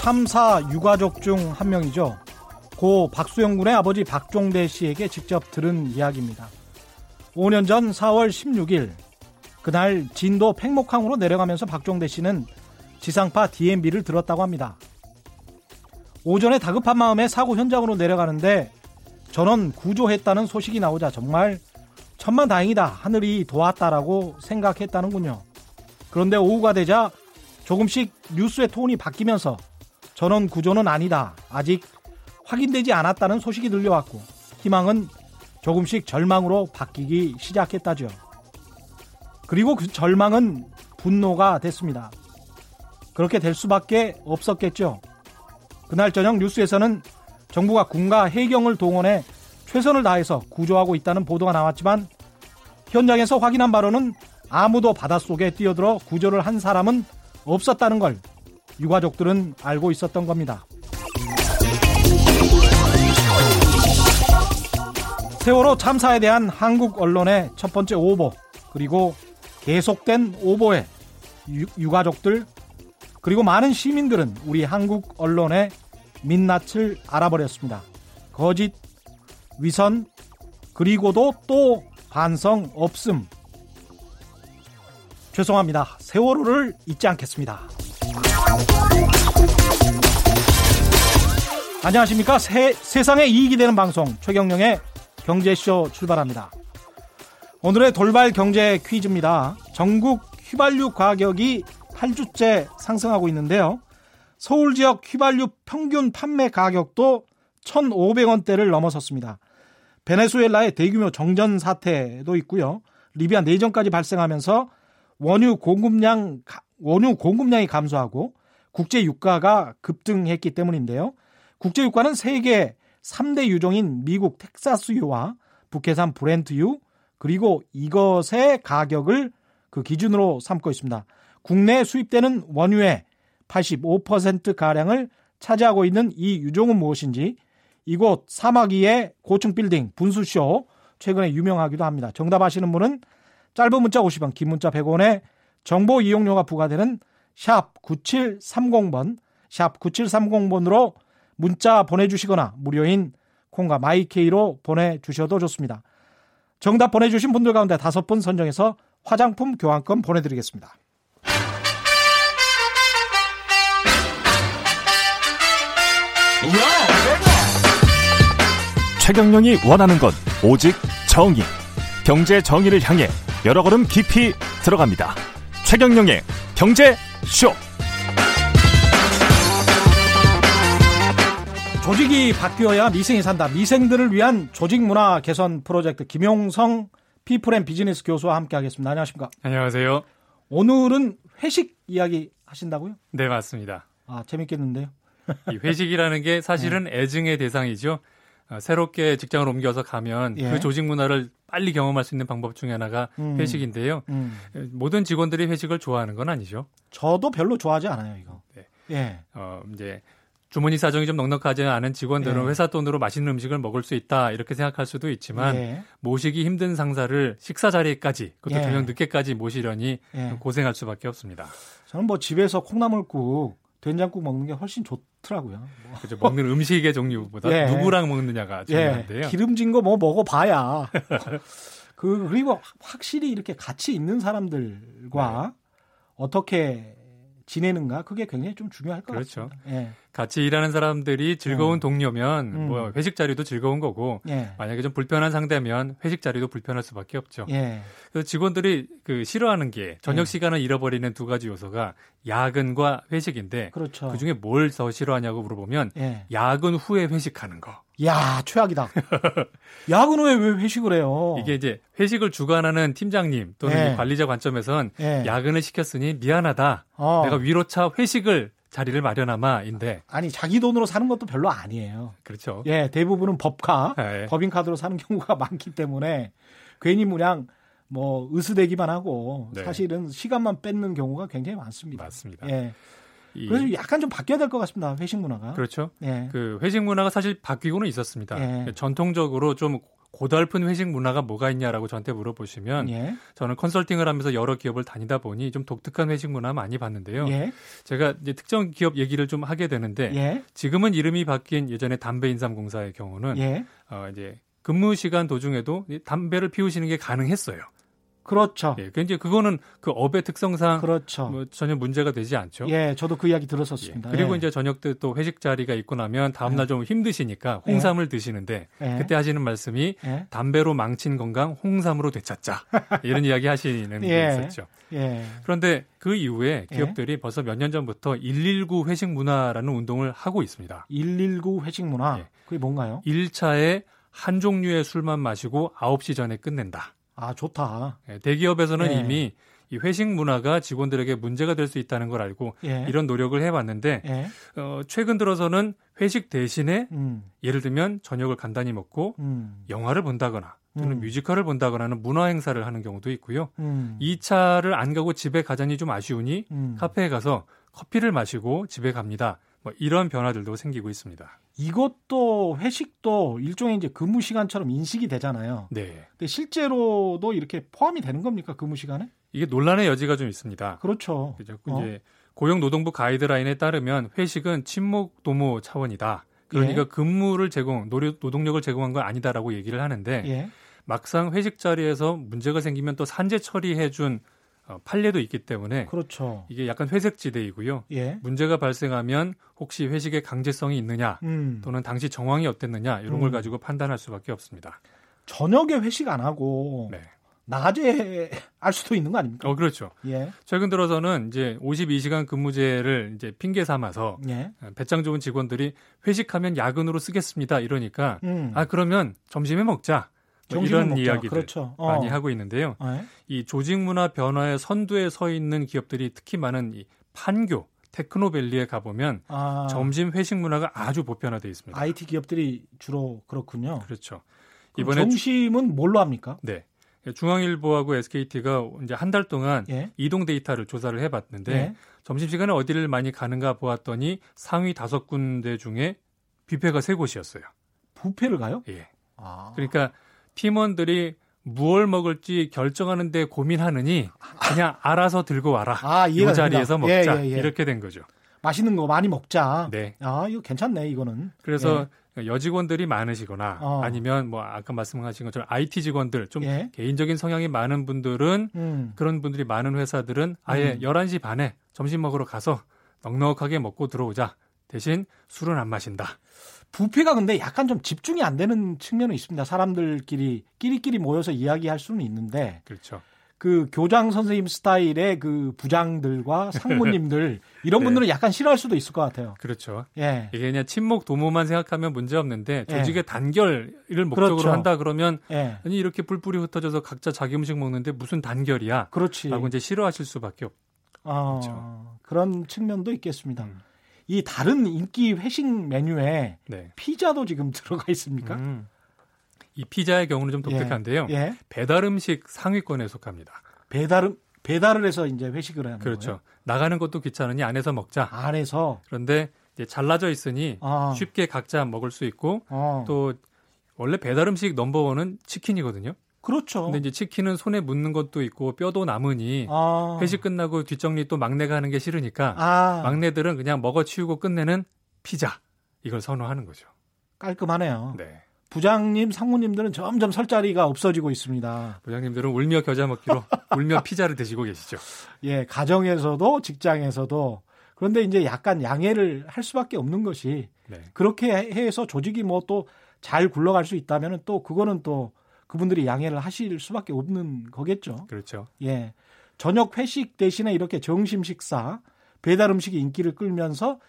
참사 유가족 중 한 명이죠. 고 박수영 군의 아버지 박종대 씨에게 직접 들은 이야기입니다. 5년 전 4월 16일 그날 진도 팽목항으로 내려가면서 박종대 씨는 지상파 DMB를 들었다고 합니다. 오전에 다급한 마음에 사고 현장으로 내려가는데 전원 구조했다는 소식이 나오자 정말 천만 다행이다 하늘이 도왔다라고 생각했다는군요. 그런데 오후가 되자 조금씩 뉴스의 톤이 바뀌면서 전원 구조는 아니다. 아직 확인되지 않았다는 소식이 들려왔고 희망은 조금씩 절망으로 바뀌기 시작했다죠. 그리고 그 절망은 분노가 됐습니다. 그렇게 될 수밖에 없었겠죠. 그날 저녁 뉴스에서는 정부가 군과 해경을 동원해 최선을 다해서 구조하고 있다는 보도가 나왔지만 현장에서 확인한 바로는 아무도 바닷속에 뛰어들어 구조를 한 사람은 없었다는 걸 유가족들은 알고 있었던 겁니다. 세월호 참사에 대한 한국 언론의 첫 번째 오보 그리고 계속된 오보에 유, 가족들 그리고 많은 시민들은 우리 한국 언론의 민낯을 알아버렸습니다. 거짓, 위선, 그리고도 또 반성 없음. 죄송합니다. 세월호를 잊지 않겠습니다. 안녕하십니까. 세, 세상에 이익이 되는 방송 최경령의 경제쇼 출발합니다. 오늘의 돌발 경제 퀴즈입니다. 전국 휘발유 가격이 8주째 상승하고 있는데요. 서울 지역 휘발유 평균 판매 가격도 1,500원대를 넘어섰습니다. 베네수엘라의 대규모 정전 사태도 있고요. 리비아 내전까지 발생하면서 원유 공급량 원유 공급량이 감소하고 국제 유가가 급등했기 때문인데요. 국제 유가는 세계 3대 유종인 미국 텍사스유와 북해산 브렌트유 그리고 이것의 가격을 그 기준으로 삼고 있습니다. 국내에 수입되는 원유의 85%가량을 차지하고 있는 이 유종은 무엇인지 이곳 사막 위의 고층 빌딩 분수쇼 최근에 유명하기도 합니다. 정답 아시는 분은 짧은 문자 50원, 긴 문자 100원에 정보 이용료가 부과되는 샵 9730번, 샵 9730번으로 문자 보내주시거나 무료인 콩과 마이케이로 보내주셔도 좋습니다. 정답 보내주신 분들 가운데 다섯 분 선정해서 화장품 교환권 보내드리겠습니다. 최경령이 원하는 건 오직 정의. 경제 정의를 향해 여러 걸음 깊이 들어갑니다. 최경령의 경제 쇼. 조직이 바뀌어야 미생이 산다. 미생들을 위한 조직 문화 개선 프로젝트 김용성 피플앤비즈니스 교수와 함께 하겠습니다. 안녕하십니까? 안녕하세요. 오늘은 회식 이야기 하신다고요? 네, 맞습니다. 아, 재밌겠는데요? 이 회식이라는 게 사실은 네. 애증의 대상이죠. 어, 새롭게 직장을 옮겨서 가면 예. 그 조직 문화를 빨리 경험할 수 있는 방법 중에 하나가 음. 회식인데요. 음. 모든 직원들이 회식을 좋아하는 건 아니죠. 저도 별로 좋아하지 않아요, 이거. 네. 예. 어, 이제 주머니 사정이 좀 넉넉하지 않은 직원들은 예. 회사 돈으로 맛있는 음식을 먹을 수 있다 이렇게 생각할 수도 있지만 예. 모시기 힘든 상사를 식사 자리까지 그것도 예. 저녁 늦게까지 모시려니 예. 고생할 수밖에 없습니다. 저는 뭐 집에서 콩나물국 된장국 먹는 게 훨씬 좋더라고요. 뭐. 그렇죠. 먹는 음식의 종류보다 예. 누구랑 먹느냐가 중요한데요. 예. 기름진 거 뭐 먹어봐야. 그 그리고 확실히 이렇게 같이 있는 사람들과 네. 어떻게 지내는가 그게 굉장히 좀 중요할 것 그렇죠. 같습니다. 예. 같이 일하는 사람들이 즐거운 음. 동료면 음. 뭐 회식 자리도 즐거운 거고 예. 만약에 좀 불편한 상대면 회식 자리도 불편할 수밖에 없죠. 예. 그래서 직원들이 그 싫어하는 게 저녁 예. 시간을 잃어버리는 두 가지 요소가 야근과 회식인데 그렇죠. 그중에 뭘 더 싫어하냐고 물어보면 예. 야근 후에 회식하는 거. 야 최악이다. 야근 후에 왜 회식을 해요? 이게 이제 회식을 주관하는 팀장님 또는 예. 관리자 관점에선 야근을 시켰으니 미안하다. 어. 내가 위로차 회식을 자리를 마련하마인데 아니 자기 돈으로 사는 것도 별로 아니에요. 그렇죠. 예, 대부분은 법카, 네. 법인카드로 사는 경우가 많기 때문에 괜히 그냥 뭐 으스대기만 하고 네. 사실은 시간만 뺏는 경우가 굉장히 많습니다. 맞습니다. 예. 그래서 약간 좀 바뀌어야 될 것 같습니다. 회식 문화가. 그렇죠. 예. 그 회식 문화가 사실 바뀌고는 있었습니다. 예. 전통적으로 좀 고달픈 회식 문화가 뭐가 있냐라고 저한테 물어보시면 예. 저는 컨설팅을 하면서 여러 기업을 다니다 보니 좀 독특한 회식 문화 많이 봤는데요. 예. 제가 이제 특정 기업 얘기를 좀 하게 되는데 예. 지금은 이름이 바뀐 예전에 담배 인삼공사의 경우는 예. 어 이제 근무 시간 도중에도 담배를 피우시는 게 가능했어요. 그렇죠. 예, 그러니까 이제 그거는 그 업의 특성상 그렇죠. 뭐 전혀 문제가 되지 않죠. 예, 저도 그 이야기 들었었습니다. 예, 그리고 예. 이제 저녁 때 또 회식 자리가 있고 나면 다음 날좀 예. 힘드시니까 홍삼을 예. 드시는데 예. 그때 하시는 말씀이 담배로 망친 건강 홍삼으로 되찾자 이런 이야기 하시는 게 있었죠. 그런데 그 이후에 기업들이 벌써 몇 년 전부터 119 회식 문화라는 운동을 하고 있습니다. 119 회식 문화. 그게 뭔가요? 1차에 한 종류의 술만 마시고 9시 전에 끝낸다. 아, 좋다. 네, 대기업에서는 네. 이미 이 회식 문화가 직원들에게 문제가 될 수 있다는 걸 알고 예. 이런 노력을 해봤는데 예. 어, 최근 들어서는 회식 대신에 음. 예를 들면 저녁을 간단히 먹고 음. 영화를 본다거나 또는 음. 뮤지컬을 본다거나는 문화 행사를 하는 경우도 있고요. 음. 2차를 안 가고 집에 가자니 좀 아쉬우니 음. 카페에 가서 커피를 마시고 집에 갑니다. 뭐 이런 변화들도 생기고 있습니다. 이것도 회식도 일종의 이제 근무 시간처럼 인식이 되잖아요. 네. 근데 실제로도 이렇게 포함이 되는 겁니까 근무 시간에? 이게 논란의 여지가 좀 있습니다. 그렇죠. 그죠. 어. 이제 고용노동부 가이드라인에 따르면 회식은 친목 도모 차원이다. 그러니까 예. 근무를 제공, 노동력을 제공한 건 아니다라고 얘기를 하는데 예. 막상 회식 자리에서 문제가 생기면 또 산재 처리해준 어, 판례도 있기 때문에 그렇죠. 이게 약간 회색 지대이고요. 예. 문제가 발생하면 혹시 회식의 강제성이 있느냐 음. 또는 당시 정황이 어땠느냐 이런 음. 걸 가지고 판단할 수밖에 없습니다. 저녁에 회식 안 하고 네. 낮에 알 수도 있는 거 아닙니까? 어, 그렇죠. 예. 최근 들어서는 이제 52시간 근무제를 이제 핑계 삼아서 예. 어, 배짱 좋은 직원들이 회식하면 야근으로 쓰겠습니다. 이러니까 음. 아 그러면 점심에 먹자. 뭐 이런 이야기들 그렇죠. 어. 많이 하고 있는데요. 네. 이 조직 문화 변화의 선두에 서 있는 기업들이 특히 많은 이 판교, 테크노밸리에 가보면 아. 점심 회식 문화가 아주 보편화돼 있습니다. IT 기업들이 주로 그렇군요. 그렇죠. 이번에 점심은 뭘로 합니까? 네. 중앙일보하고 SKT가 이제 한 달 동안 예? 이동 데이터를 조사를 해봤는데 예? 점심시간에 어디를 많이 가는가 보았더니 상위 다섯 군데 중에 뷔페가 세 곳이었어요. 뷔페를 가요? 예. 아. 그러니까 팀원들이 무얼 먹을지 결정하는 데 고민하느니 그냥 알아서 들고 와라. 아, 이 자리에서 먹자. 예, 예, 예. 이렇게 된 거죠. 맛있는 거 많이 먹자. 네. 아, 이거 괜찮네, 이거는. 그래서 예. 여직원들이 많으시거나 어. 아니면 뭐 아까 말씀하신 것처럼 IT 직원들 좀 예. 개인적인 성향이 많은 분들은 음. 그런 분들이 많은 회사들은 아예 음. 11시 반에 점심 먹으러 가서 넉넉하게 먹고 들어오자. 대신 술은 안 마신다. 부패가 근데 약간 좀 집중이 안 되는 측면은 있습니다. 사람들끼리 끼리끼리 모여서 이야기할 수는 있는데 그렇죠. 그 교장 선생님 스타일의 그 부장들과 상무님들 이런 네. 분들은 약간 싫어할 수도 있을 것 같아요. 그렇죠. 예. 이게 그냥 친목 도모만 생각하면 문제 없는데 예. 조직의 예. 단결을 목적으로 그렇죠. 한다 그러면 예. 아니 이렇게 뿔뿔이 흩어져서 각자 자기 음식 먹는데 무슨 단결이야? 그렇지. 라고 이제 싫어하실 수밖에 없. 아, 그렇죠. 그런 측면도 있겠습니다. 음. 이 다른 인기 회식 메뉴에 네. 피자도 지금 들어가 있습니까? 음. 이 피자의 경우는 좀 독특한데요. 예. 예. 배달 음식 상위권에 속합니다. 배달 배달을 해서 이제 회식을 하는 그렇죠. 거예요. 나가는 것도 귀찮으니 안에서 먹자. 안에서. 그런데 이제 잘라져 있으니 아. 쉽게 각자 먹을 수 있고 아. 또 원래 배달 음식 넘버원은 치킨이거든요. 그렇죠. 근데 이제 치킨은 손에 묻는 것도 있고 뼈도 남으니 아. 회식 끝나고 뒷정리 또 막내가 하는 게 싫으니까 아. 막내들은 그냥 먹어 치우고 끝내는 피자 이걸 선호하는 거죠. 깔끔하네요. 네. 부장님, 상무님들은 점점 설 자리가 없어지고 있습니다. 부장님들은 울며 겨자 먹기로 울며 피자를 드시고 계시죠. 예, 가정에서도 직장에서도 그런데 이제 약간 양해를 할 수밖에 없는 것이 네. 그렇게 해서 조직이 뭐 또 잘 굴러갈 수 있다면 또 그거는 또 그분들이 양해를 하실 수밖에 없는 거겠죠. 그렇죠. 예. 저녁 회식 대신에 이렇게 점심 식사, 배달 음식이 인기를 끌면서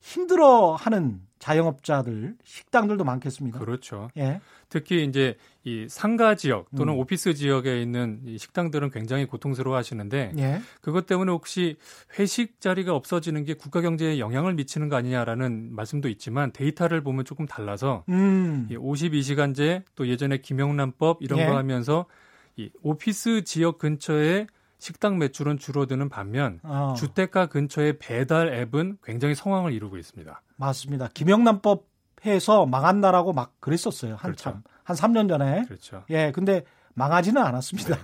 힘들어 하는 자영업자들, 식당들도 많겠습니다. 그렇죠. 예. 특히 이제 이 상가 지역 또는 음. 오피스 지역에 있는 이 식당들은 굉장히 고통스러워 하시는데 예. 그것 때문에 혹시 회식 자리가 없어지는 게 국가 경제에 영향을 미치는 거 아니냐라는 말씀도 있지만 데이터를 보면 조금 달라서 음. 이 52시간제 또 예전에 김영란법 이런 예. 거 하면서 이 오피스 지역 근처에 식당 매출은 줄어드는 반면 어. 주택가 근처의 배달 앱은 굉장히 성황을 이루고 있습니다. 맞습니다. 김영란법 해서 망한다라고 막 그랬었어요. 한참. 그렇죠. 한 3년 전에. 그렇죠. 예, 근데 망하지는 않았습니다.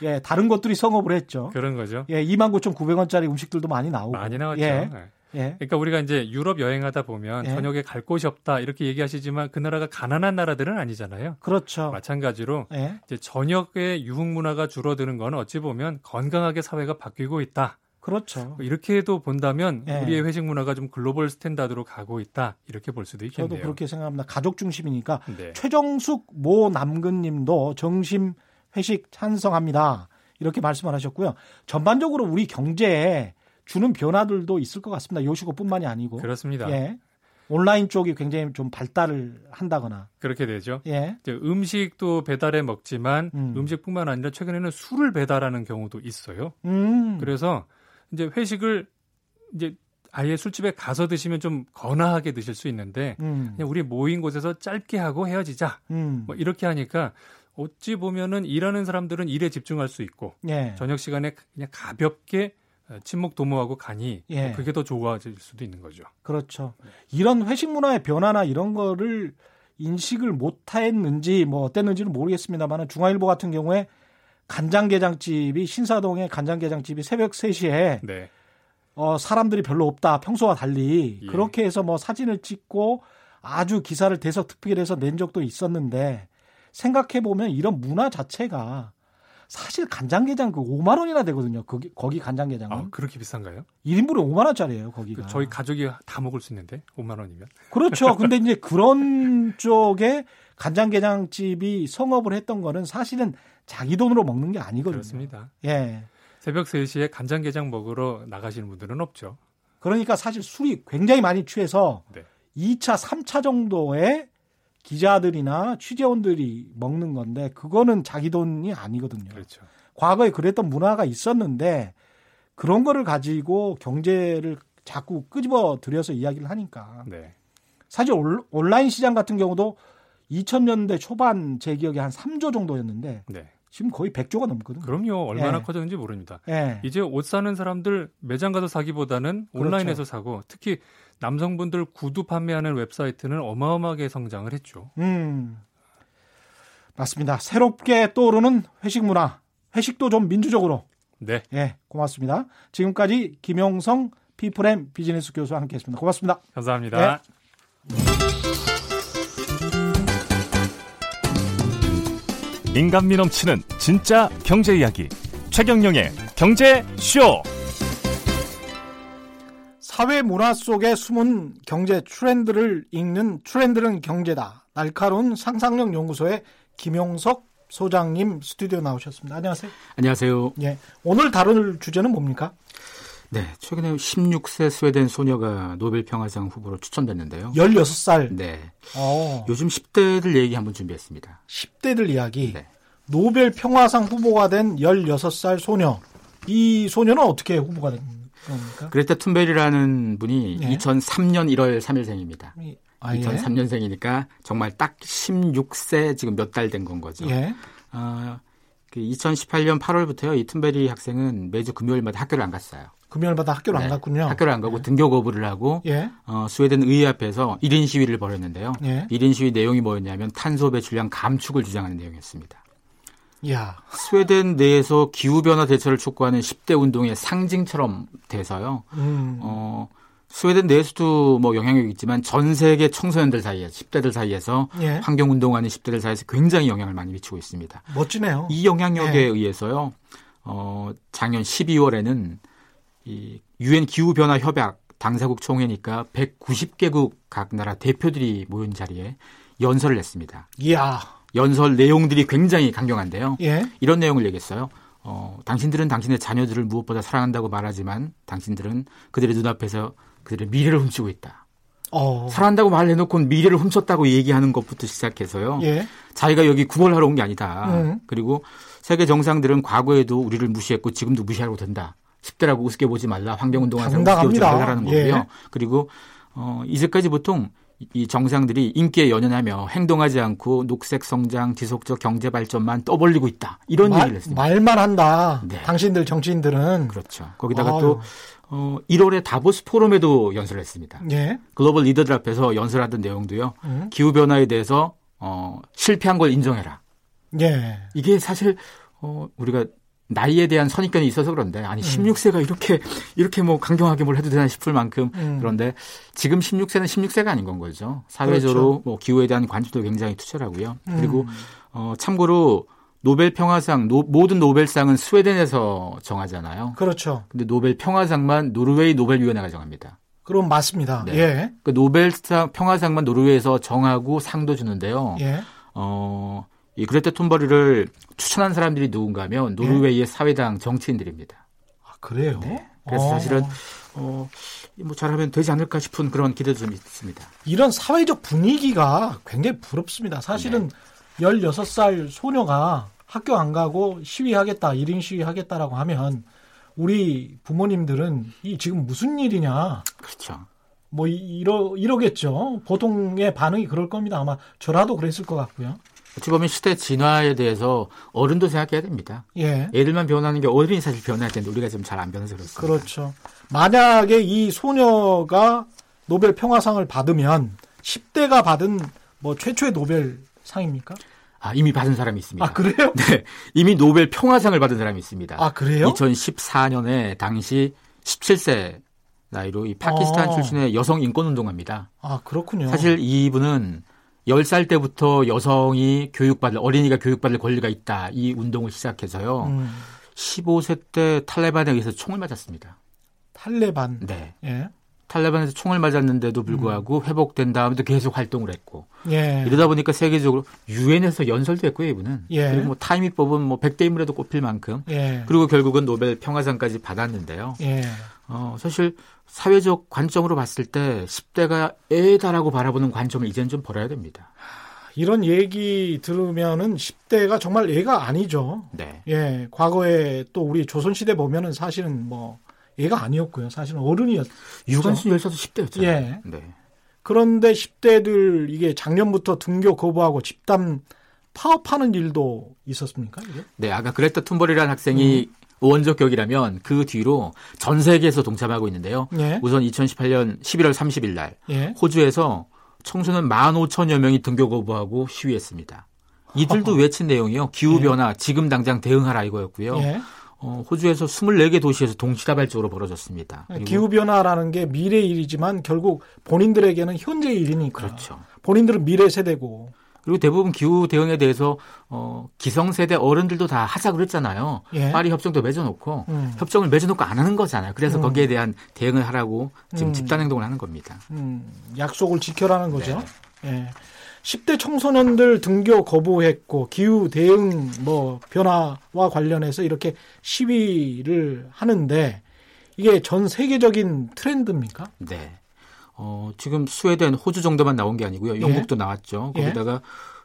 네. 예, 다른 것들이 성업을 했죠. 그런 거죠. 예, 29,900원짜리 음식들도 많이 나오고. 많이 나왔죠. 예. 네. 예. 그러니까 우리가 이제 유럽 여행하다 보면 예. 저녁에 갈 곳이 없다 이렇게 얘기하시지만 그 나라가 가난한 나라들은 아니잖아요. 그렇죠. 마찬가지로 예. 이제 저녁에 유흥 문화가 줄어드는 건 어찌 보면 건강하게 사회가 바뀌고 있다. 그렇죠. 이렇게도 본다면 예. 우리의 회식 문화가 좀 글로벌 스탠다드로 가고 있다 이렇게 볼 수도 있겠네요. 저도 그렇게 생각합니다. 가족 중심이니까 네. 최정숙 모 남근님도 정심 회식 찬성합니다. 이렇게 말씀을 하셨고요. 전반적으로 우리 경제에 주는 변화들도 있을 것 같습니다. 요식업뿐만이 아니고 그렇습니다. 예. 온라인 쪽이 굉장히 좀 발달을 한다거나 그렇게 되죠. 예. 음식도 배달해 먹지만 음. 식뿐만 아니라 최근에는 술을 배달하는 경우도 있어요. 음. 그래서 이제 회식을 이제 아예 술집에 가서 드시면 좀 건아하게 드실 수 있는데 음. 그냥 우리 모인 곳에서 짧게 하고 헤어지자. 음. 뭐 이렇게 하니까 어찌 보면은 일하는 사람들은 일에 집중할 수 있고 예. 저녁 시간에 그냥 가볍게 친목 도모하고 가니 예. 뭐 그게 더 좋아질 수도 있는 거죠. 그렇죠. 이런 회식 문화의 변화나 이런 거를 인식을 못 했는지 뭐 어땠는지는 모르겠습니다만 중앙일보 같은 경우에 간장게장집이 신사동의 간장게장집이 새벽 3시에 네. 어, 사람들이 별로 없다. 평소와 달리. 예. 그렇게 해서 뭐 사진을 찍고 아주 기사를 대서특필해서 낸 적도 있었는데 생각해 보면 이런 문화 자체가 사실 간장게장 그 5만 원이나 되거든요. 거기 거기 간장게장은. 아, 그렇게 비싼가요? 1인분에 5만 원짜리예요, 거기가. 그 저희 가족이 다 먹을 수 있는데 5만 원이면. 그렇죠. 근데 이제 그런 쪽에 간장게장집이 성업을 했던 거는 사실은 자기 돈으로 먹는 게 아니거든요. 그렇습니다. 예. 새벽 3시에 간장게장 먹으러 나가시는 분들은 없죠. 그러니까 사실 술이 굉장히 많이 취해서 네. 2차, 3차 정도의 기자들이나 취재원들이 먹는 건데 그거는 자기 돈이 아니거든요. 그렇죠. 과거에 그랬던 문화가 있었는데 그런 거를 가지고 경제를 자꾸 끄집어 들여서 이야기를 하니까 네. 사실 온라인 시장 같은 경우도 2000년대 초반 제 기억에 한 3조 정도였는데 네. 지금 거의 100조가 넘거든요. 그럼요. 얼마나 예. 커졌는지 모릅니다. 예. 이제 옷 사는 사람들 매장 가서 사기보다는 그렇죠. 온라인에서 그렇죠. 사고 특히 남성분들 구두 판매하는 웹사이트는 어마어마하게 성장을 했죠. 음. 맞습니다. 새롭게 떠오르는 회식 문화. 회식도 좀 민주적으로. 네. 예, 고맙습니다. 지금까지 김용성 피플엠 비즈니스 교수와 함께 했습니다. 고맙습니다. 감사합니다. 네. 인간미 넘치는 진짜 경제 이야기 최경영의 경제 쇼. 사회 문화 속에 숨은 경제 트렌드를 읽는 트렌드는 경제다. 날카로운 상상력 연구소의 김용석 소장님 스튜디오 나오셨습니다. 안녕하세요. 안녕하세요. 예. 오늘 다룰 주제는 뭡니까? 네, 최근에 16세 스웨덴 소녀가 노벨 평화상 후보로 추천됐는데요. 16살. 네. 오. 어. 요즘 10대들 얘기 한번 준비했습니다. 10대들 이야기. 네. 노벨 평화상 후보가 된 16살 소녀. 이 소녀는 어떻게 후보가 된 겁니까? 그레타 툰베리라는 분이 네. 2003년 1월 3일생입니다. 아, 2003년생이니까 정말 딱 16세 지금 몇 달 된 건 거죠. 예. 어, 그 2018년 8월부터요. 이 툰베리 학생은 매주 금요일마다 학교를 안 갔어요. 금요일마다 학교를 네. 안 갔군요. 학교를 안 가고 네. 등교 거부를 하고 예. 어, 스웨덴 의회 앞에서 1인 시위를 벌였는데요. 예. 1인 시위 내용이 뭐였냐면 탄소 배출량 감축을 주장하는 내용이었습니다. 야. 스웨덴 내에서 기후 변화 대처를 촉구하는 10대 운동의 상징처럼 돼서요. 음. 어, 스웨덴 내에서도 뭐 영향력이 있지만 전 세계 청소년들 사이에 10대들 사이에서 예. 환경 운동하는 10대들 사이에서 굉장히 영향을 많이 미치고 있습니다. 멋지네요. 이 영향력에 예. 의해서요. 어, 작년 12월에는 이 유엔 기후 변화 협약 당사국 총회니까 190개국 각 나라 대표들이 모인 자리에 연설을 했습니다. 이야. 연설 내용들이 굉장히 강경한데요. 예. 이런 내용을 얘기했어요. 어, 당신들은 당신의 자녀들을 무엇보다 사랑한다고 말하지만 당신들은 그들의 눈앞에서 그들의 미래를 훔치고 있다. 어. 사랑한다고 말해놓고 미래를 훔쳤다고 얘기하는 것부터 시작해서요. 예. 자기가 여기 구걸하러 온 게 아니다. 음. 그리고 세계 정상들은 과거에도 우리를 무시했고 지금도 무시하고 된다. 10대라고 우습게 보지 말라. 환경운동하는 사람 우습게 보지 말라라는 예. 거고요. 그리고 어, 이제까지 보통 이 정상들이 인기에 연연하며 행동하지 않고 녹색 성장, 지속적 경제 발전만 떠벌리고 있다. 이런 말, 얘기를 했습니다. 말만 한다. 네. 당신들 정치인들은 그렇죠. 거기다가 아유. 또 어, 1월에 다보스 포럼에도 연설을 했습니다. 예. 글로벌 리더들 앞에서 연설하던 내용도요. 음. 기후 변화에 대해서 어, 실패한 걸 인정해라. 예. 이게 사실 어, 우리가 나이에 대한 선입견이 있어서 그런데 아니 16세가 음. 이렇게 이렇게 뭐 강경하게 뭘 해도 되나 싶을 만큼 음. 그런데 지금 16세는 16세가 아닌 건 거죠. 사회적으로 그렇죠. 뭐 기후에 대한 관심도 굉장히 투철하고요. 음. 그리고 어 참고로 노벨 평화상 노, 모든 노벨상은 스웨덴에서 정하잖아요. 그렇죠. 근데 노벨 평화상만 노르웨이 노벨 위원회가 정합니다. 그럼 맞습니다. 네. 예. 그 노벨상 평화상만 노르웨이에서 정하고 상도 주는데요. 예. 어, 이 그레타 툰버리를 추천한 사람들이 누군가 하면 노르웨이의 예? 사회당 정치인들입니다. 아, 그래요? 네. 그래서 어. 사실은 어, 뭐 잘하면 되지 않을까 싶은 그런 기대도 좀 있습니다. 이런 사회적 분위기가 굉장히 부럽습니다. 사실은 네. 16살 소녀가 학교 안 가고 시위하겠다, 1인 시위하겠다라고 하면 우리 부모님들은 이 지금 무슨 일이냐. 그렇죠. 뭐 이러 이러겠죠. 보통의 반응이 그럴 겁니다. 아마 저라도 그랬을 것 같고요. 어찌 보면 시대 진화에 대해서 어른도 생각해야 됩니다. 예. 애들만 변하는 게 어른이 사실 변해야 되는데 우리가 좀잘안 변해서 그렇습니다. 그렇죠. 만약에 이 소녀가 노벨 평화상을 받으면 10대가 받은 뭐 최초의 노벨 상입니까? 아, 이미 받은 사람이 있습니다. 아, 그래요? 네. 이미 노벨 평화상을 받은 사람이 있습니다. 아, 그래요? 2014년에 당시 17세 나이로 이 파키스탄 아. 출신의 여성 인권 운동가입니다. 아, 그렇군요. 사실 이분은 10살 때부터 여성이 교육받을 어린이가 교육받을 권리가 있다. 이 운동을 시작해서요. 음. 15세 때 탈레반에 의해서 총을 맞았습니다. 탈레반. 네. 예. 탈레반에서 총을 맞았는데도 불구하고 음. 회복된 다음에도 계속 활동을 했고 예. 이러다 보니까 세계적으로 유엔에서 연설도 했고요 이분은 예. 그리고 뭐 타임이 뽑은 뭐 100대 인물에도 꼽힐 만큼 예. 그리고 결국은 노벨 평화상까지 받았는데요. 예. 어, 사실 사회적 관점으로 봤을 때 10대가 애다라고 바라보는 관점을 이제는 좀 버려야 됩니다. 이런 얘기 들으면은 10대가 정말 애가 아니죠. 네. 예. 과거에 또 우리 조선시대 보면은 사실은 뭐 얘가 아니었고요. 사실은 어른이었. 유관순 열사도 10대였잖아요. 예. 네. 그런데 10대들 이게 작년부터 등교 거부하고 집단 파업하는 일도 있었습니까? 이게? 네, 아까 그레타 툰버리라는 학생이 음. 원적 격이라면 그 뒤로 전 세계에서 동참하고 있는데요. 예. 우선 2018년 11월 30일 날 예. 호주에서 청소년 15,000여 명이 등교 거부하고 시위했습니다. 이들도 외친 내용이요. 기후변화 예. 지금 당장 대응하라 이거였고요. 예. 어, 호주에서 24개 도시에서 동시다발적으로 벌어졌습니다. 기후변화라는 게 미래 일이지만 결국 본인들에게는 현재 일이니까. 그렇죠. 본인들은 미래 세대고. 그리고 대부분 기후 대응에 대해서 어, 기성세대 어른들도 다 하자 그랬잖아요. 예. 파리 협정도 맺어놓고 음. 협정을 맺어놓고 안 하는 거잖아요. 그래서 음. 거기에 대한 대응을 하라고 지금 음. 집단 행동을 하는 겁니다. 음. 약속을 지켜라는 거죠. 네. 예. 10대 청소년들 등교 거부했고 기후 대응 뭐 변화와 관련해서 이렇게 시위를 하는데 이게 전 세계적인 트렌드입니까? 네. 어, 지금 스웨덴, 호주 정도만 나온 게 아니고요. 예. 영국도 예. 나왔죠. 거기다가 예.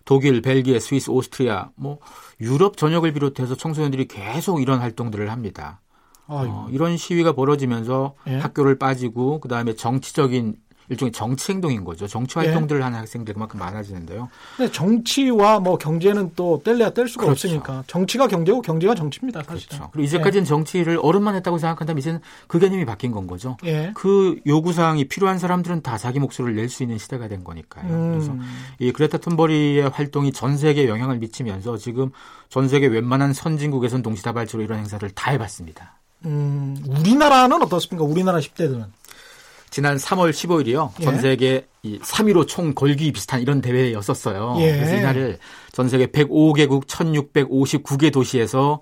독일, 벨기에, 스위스, 오스트리아, 뭐 유럽 전역을 비롯해서 청소년들이 계속 이런 활동들을 합니다. 어, 이런 시위가 벌어지면서 예. 학교를 빠지고 그다음에 정치적인 일종의 정치 행동인 거죠. 정치 활동들을 예. 하는 학생들 그만큼 많아지는데요. 근데 정치와 뭐 경제는 또 뗄래야 뗄 수가 그렇죠. 없으니까 정치가 경제고 경제가 정치입니다. 사실 그렇죠. 그리고 이제까지는 예. 정치를 어른만 했다고 생각한다면 이제는 그 개념이 바뀐 건 거죠. 예. 그 요구 사항이 필요한 사람들은 다 자기 목소리를 낼 수 있는 시대가 된 거니까요. 음. 그래서 이 그레타 툰버리의 활동이 전 세계에 영향을 미치면서 지금 전 세계 웬만한 선진국에선 동시다발적으로 이런 행사를 다 해봤습니다. 음, 우리나라는 어떻습니까? 우리나라 10대들은? 지난 3월 15일이요. 예. 전 세계 이3.15 총 걸기 비슷한 이런 대회였었어요. 예. 그래서 이날을 전 세계 105개국 1659개 도시에서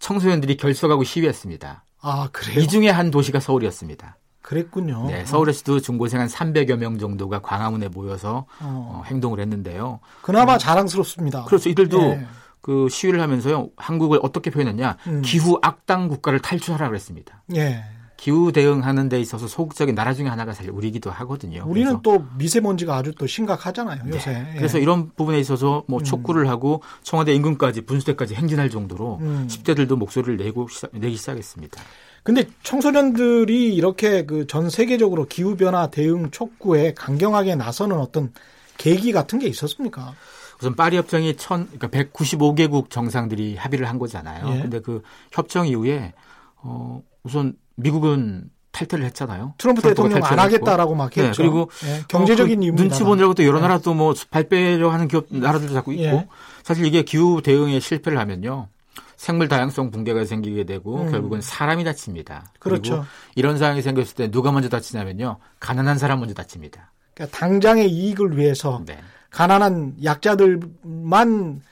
청소년들이 결석하고 시위했습니다. 아, 그래요? 이 중에 한 도시가 서울이었습니다. 그랬군요. 네, 서울에서도 중고생 한 300여 명 정도가 광화문에 모여서 어. 어, 행동을 했는데요. 그나마 어, 자랑스럽습니다. 그렇죠. 이들도 예. 그 시위를 하면서요. 한국을 어떻게 표현했냐? 음. 기후 악당 국가를 탈출하라 그랬습니다. 예. 기후 대응하는 데 있어서 소극적인 나라 중에 하나가 사실 우리기도 하거든요. 우리는 또 미세먼지가 아주 또 심각하잖아요, 요새. 네. 예. 그래서 이런 부분에 있어서 뭐 음. 촉구를 하고 청와대 임금까지 분수대까지 행진할 정도로 음. 10대들도 목소리를 내고 시작, 내기 시작했습니다. 근데 청소년들이 이렇게 그 전 세계적으로 기후 변화 대응 촉구에 강경하게 나서는 어떤 계기 같은 게 있었습니까? 우선 파리 협정이 천 그러니까 195개국 정상들이 합의를 한 거잖아요. 예. 근데 그 협정 이후에 어 우선 미국은 탈퇴를 했잖아요. 트럼프 대통령 안 하겠다라고 막 네, 했죠. 네, 그리고 네, 경제적인 어, 그 눈치 보느라고 또 여러 네. 나라 또뭐 발빼려 하는 기업 나라들도 자꾸 있고 예. 사실 이게 기후 대응에 실패를 하면요. 생물 다양성 붕괴가 생기게 되고 음. 결국은 사람이 다칩니다. 그렇죠. 이런 상황이 생겼을 때 누가 먼저 다치냐면요. 가난한 사람 먼저 다칩니다. 그러니까 당장의 이익을 위해서 네. 가난한 약자들만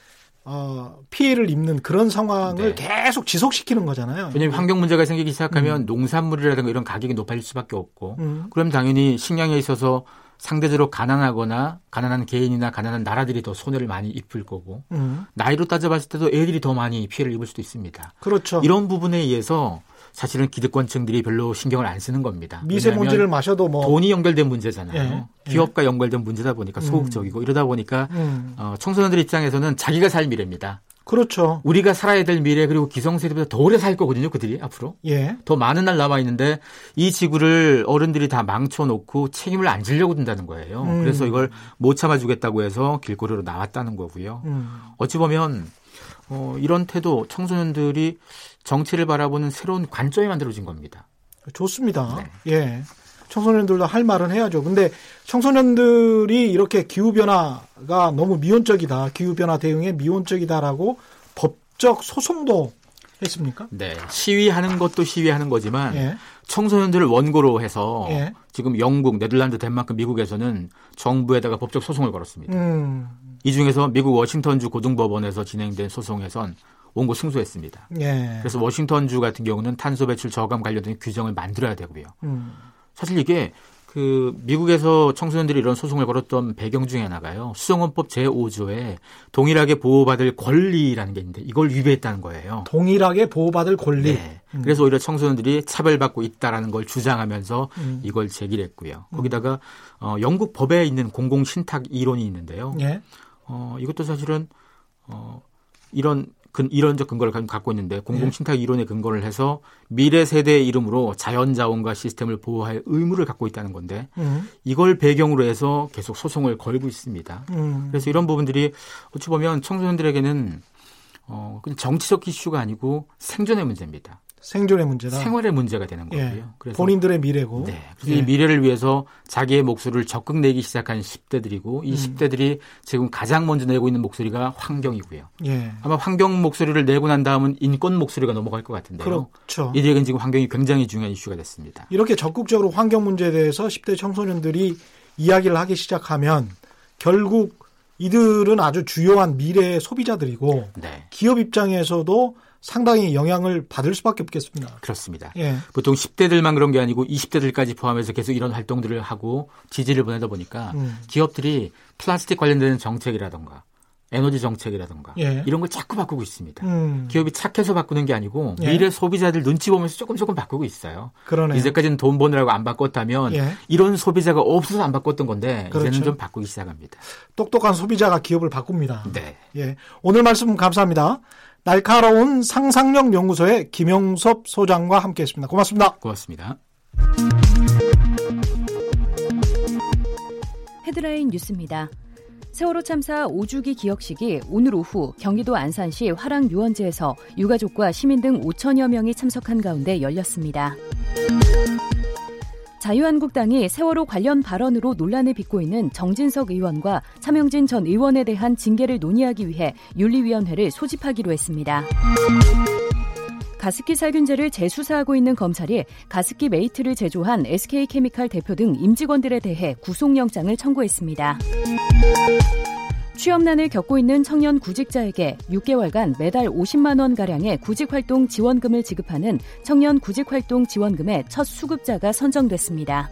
어, 피해를 입는 그런 상황을 네. 계속 지속시키는 거잖아요. 왜냐하면 환경 문제가 생기기 시작하면 음. 농산물이라든가 이런 가격이 높아질 수밖에 없고, 음. 그럼 당연히 식량에 있어서 상대적으로 가난하거나 가난한 개인이나 가난한 나라들이 더 손해를 많이 입을 거고, 음. 나이로 따져봤을 때도 애들이 더 많이 피해를 입을 수도 있습니다. 그렇죠. 이런 부분에 의해서 사실은 기득권층들이 별로 신경을 안 쓰는 겁니다. 미세먼지를 마셔도 뭐 돈이 연결된 문제잖아요. 예, 예. 기업과 연결된 문제다 보니까 음. 소극적이고 음. 이러다 보니까 음. 어, 청소년들 입장에서는 자기가 살 미래입니다. 그렇죠. 우리가 살아야 될 미래 그리고 기성세대보다 더 오래 살 거거든요. 그들이 앞으로. 예. 더 많은 날 남아 있는데 이 지구를 어른들이 다 망쳐놓고 책임을 안 지려고 든다는 거예요. 음. 그래서 이걸 못 참아주겠다고 해서 길거리로 나왔다는 거고요. 음. 어찌 보면 어, 이런 태도 청소년들이 정치를 바라보는 새로운 관점이 만들어진 겁니다. 좋습니다. 네. 예. 청소년들도 할 말은 해야죠. 근데 청소년들이 이렇게 기후변화가 너무 미온적이다. 기후변화 대응에 미온적이다라고 법적 소송도 했습니까? 네. 시위하는 것도 시위하는 거지만 예. 청소년들을 원고로 해서 예. 지금 영국, 네덜란드, 덴마크, 미국에서는 정부에다가 법적 소송을 걸었습니다. 음. 이 중에서 미국 워싱턴주 고등법원에서 진행된 소송에선 원고 승소했습니다. 예. 그래서 워싱턴주 같은 경우는 탄소 배출 저감 관련된 규정을 만들어야 되고요. 음. 사실 이게 그 미국에서 청소년들이 이런 소송을 걸었던 배경 중에 하나가요. 수정헌법 제5조에 동일하게 보호받을 권리라는 게 있는데 이걸 위배했다는 거예요. 동일하게 보호받을 권리. 네. 음. 그래서 오히려 청소년들이 차별받고 있다라는 걸 주장하면서 음. 이걸 제기를 했고요. 거기다가 어, 영국 법에 있는 공공 신탁 이론이 있는데요. 예. 어, 이것도 사실은 어, 이런 근, 이런적 근거를 갖고 있는데 공공신탁 이론에 근거를 해서 미래 세대의 이름으로 자연자원과 시스템을 보호할 의무를 갖고 있다는 건데 음. 이걸 배경으로 해서 계속 소송을 걸고 있습니다. 음. 그래서 이런 부분들이 어찌 보면 청소년들에게는 어, 정치적 이슈가 아니고 생존의 문제입니다. 생존의 문제다. 생활의 문제가 되는 예. 거고요. 예. 그래서 본인들의 미래고. 네. 그래서 예. 이 미래를 위해서 자기의 목소리를 적극 내기 시작한 10대들이고 이 음. 10대들이 지금 가장 먼저 내고 있는 목소리가 환경이고요. 예. 아마 환경 목소리를 내고 난 다음은 인권 목소리가 넘어갈 것 같은데요. 그렇죠. 이들에게는 지금 환경이 굉장히 중요한 이슈가 됐습니다. 이렇게 적극적으로 환경 문제에 대해서 10대 청소년들이 이야기를 하기 시작하면 결국 이들은 아주 주요한 미래의 소비자들이고 네. 기업 입장에서도 상당히 영향을 받을 수밖에 없겠습니다. 그렇습니다. 예. 보통 10대들만 그런 게 아니고 20대들까지 포함해서 계속 이런 활동들을 하고 지지를 보내다 보니까 음. 기업들이 플라스틱 관련된 정책이라던가 에너지 정책이라든가 예. 이런 걸 자꾸 바꾸고 있습니다. 음. 기업이 착해서 바꾸는 게 아니고 예. 미래 소비자들 눈치 보면서 조금 조금 바꾸고 있어요. 그러네요. 이제까지는 돈 버느라고 안 바꿨다면 예. 이런 소비자가 없어서 안 바꿨던 건데 그렇죠. 이제는 좀 바꾸기 시작합니다. 똑똑한 소비자가 기업을 바꿉니다. 네. 예. 오늘 말씀 감사합니다. 날카로운 상상력 연구소의 김영섭 소장과 함께했습니다. 고맙습니다. 고맙습니다. 헤드라인 뉴스입니다. 세월호 참사 5주기 기억식이 오늘 오후 경기도 안산시 화랑 유원지에서 유가족과 시민 등 5천여 명이 참석한 가운데 열렸습니다. 자유한국당이 세월호 관련 발언으로 논란을 빚고 있는 정진석 의원과 차명진 전 의원에 대한 징계를 논의하기 위해 윤리위원회를 소집하기로 했습니다. 가습기 살균제를 재수사하고 있는 검찰이 가습기 메이트를 제조한 SK케미칼 대표 등 임직원들에 대해 구속영장을 청구했습니다. 취업난을 겪고 있는 청년 구직자에게 6개월간 매달 50만 원 가량의 구직활동 지원금을 지급하는 청년 구직활동 지원금의 첫 수급자가 선정됐습니다.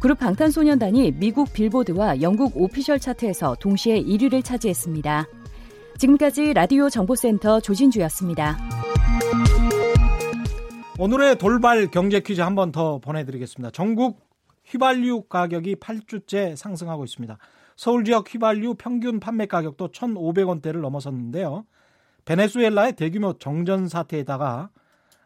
그룹 방탄소년단이 미국 빌보드와 영국 오피셜 차트에서 동시에 1위를 차지했습니다. 지금까지 라디오 정보센터 조진주였습니다. 오늘의 돌발 경제 퀴즈 한 번 더 보내드리겠습니다. 전국 휘발유 가격이 8주째 상승하고 있습니다. 서울 지역 휘발유 평균 판매 가격도 1,500원대를 넘어섰는데요. 베네수엘라의 대규모 정전 사태에다가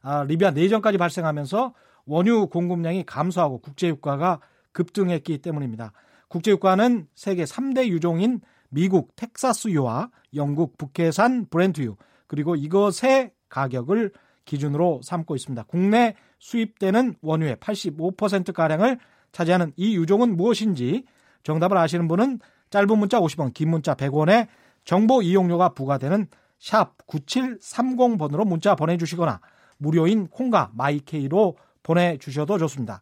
아, 리비아 내전까지 발생하면서 원유 공급량이 감소하고 국제유가가 급등했기 때문입니다. 국제유가는 세계 3대 유종인 미국 텍사스유와 영국 북해산 브렌트유 그리고 이것의 가격을 기준으로 삼고 있습니다. 국내 수입되는 원유의 85%가량을 차지하는 이 유종은 무엇인지 정답을 아시는 분은 짧은 문자 50원, 긴 문자 100원에 정보 이용료가 부과되는 샵 9730번으로 문자 보내주시거나 무료인 콩과 마이케이로 보내주셔도 좋습니다.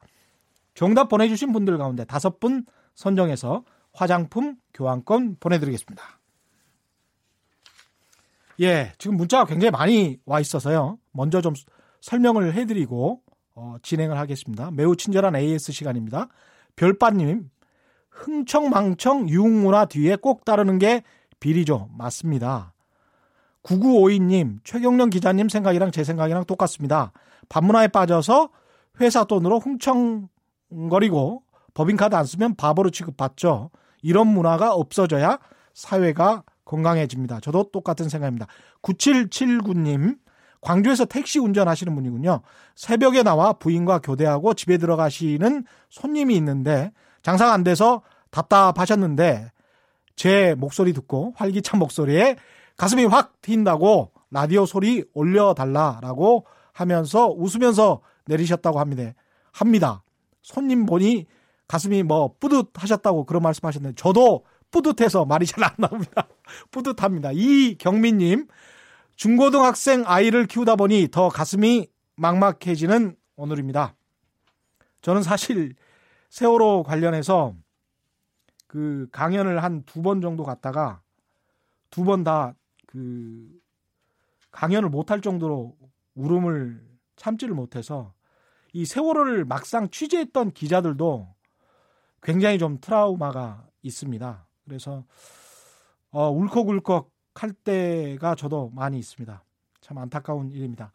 정답 보내주신 분들 가운데 다섯 분 선정해서 화장품 교환권 보내드리겠습니다. 예, 지금 문자가 굉장히 많이 와 있어서요. 먼저 좀 설명을 해드리고 어, 진행을 하겠습니다. 매우 친절한 AS 시간입니다. 별빠님, 흥청망청 유흥문화 뒤에 꼭 따르는 게 비리죠. 맞습니다. 9952님, 최경련 기자님 생각이랑 제 생각이랑 똑같습니다. 반문화에 빠져서 회사 돈으로 흥청거리고 법인카드 안 쓰면 바보로 취급받죠. 이런 문화가 없어져야 사회가 건강해집니다. 저도 똑같은 생각입니다. 9779님, 광주에서 택시 운전하시는 분이군요. 새벽에 나와 부인과 교대하고 집에 들어가시는 손님이 있는데 장사가 안 돼서 답답하셨는데 제 목소리 듣고 활기찬 목소리에 가슴이 확 튄다고 라디오 소리 올려달라라고 하면서 웃으면서 내리셨다고 합니다. 합니다. 손님 보니 가슴이 뭐 뿌듯하셨다고 그런 말씀 하셨는데 저도 뿌듯해서 말이 잘 안 나옵니다. 뿌듯합니다. 이 경민님, 중고등학생 아이를 키우다 보니 더 가슴이 막막해지는 오늘입니다. 저는 사실 세월호 관련해서 그 강연을 한 두 번 정도 갔다가 두 번 다 그 강연을 못 할 정도로 울음을 참지를 못해서 이 세월호를 막상 취재했던 기자들도 굉장히 좀 트라우마가 있습니다. 그래서 어, 울컥울컥 할 때가 저도 많이 있습니다. 참 안타까운 일입니다.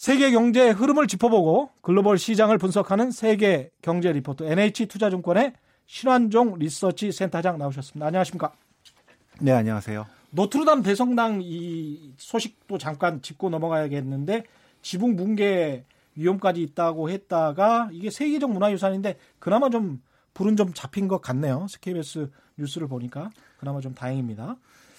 세계 경제의 흐름을 짚어보고 글로벌 시장을 분석하는 세계 경제 리포터 NH투자증권의 신환종 리서치 센터장 나오셨습니다. 안녕하십니까? 네, 안녕하세요. 노트르담 대성당 이 소식도 잠깐 짚고 넘어가야겠는데 지붕 붕괴 위험까지 있다고 했다가 이게 세계적 문화유산인데 그나마 좀 불은 좀 잡힌 것 같네요. KBS 뉴스를 보니까 그나마 좀 다행입니다.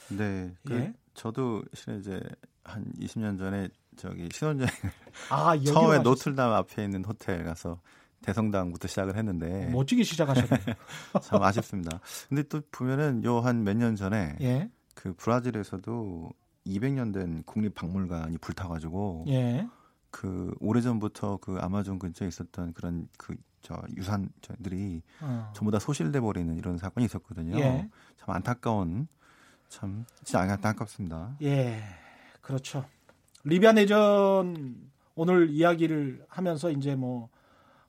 네, 그 예. 저도 실은 이제 한 20년 전에 저기 신혼여행을 아, 처음에 노틀담 앞에 있는 호텔 가서 대성당부터 시작을 했는데 멋지게 시작하셨네요. 참 아쉽습니다. 근데 또 보면은 요 한 몇 년 전에 예. 그 브라질에서도 200년 된 국립 박물관이 불타가지고 예. 그 오래전부터 그 아마존 근처에 있었던 그런 그 저 유산들이 어. 전부 다 소실돼 버리는 이런 사건이 있었거든요. 예. 참 안타까운 참 진짜 안타깝습니다. 예, 그렇죠. 리비아 내전 오늘 이야기를 하면서 이제 뭐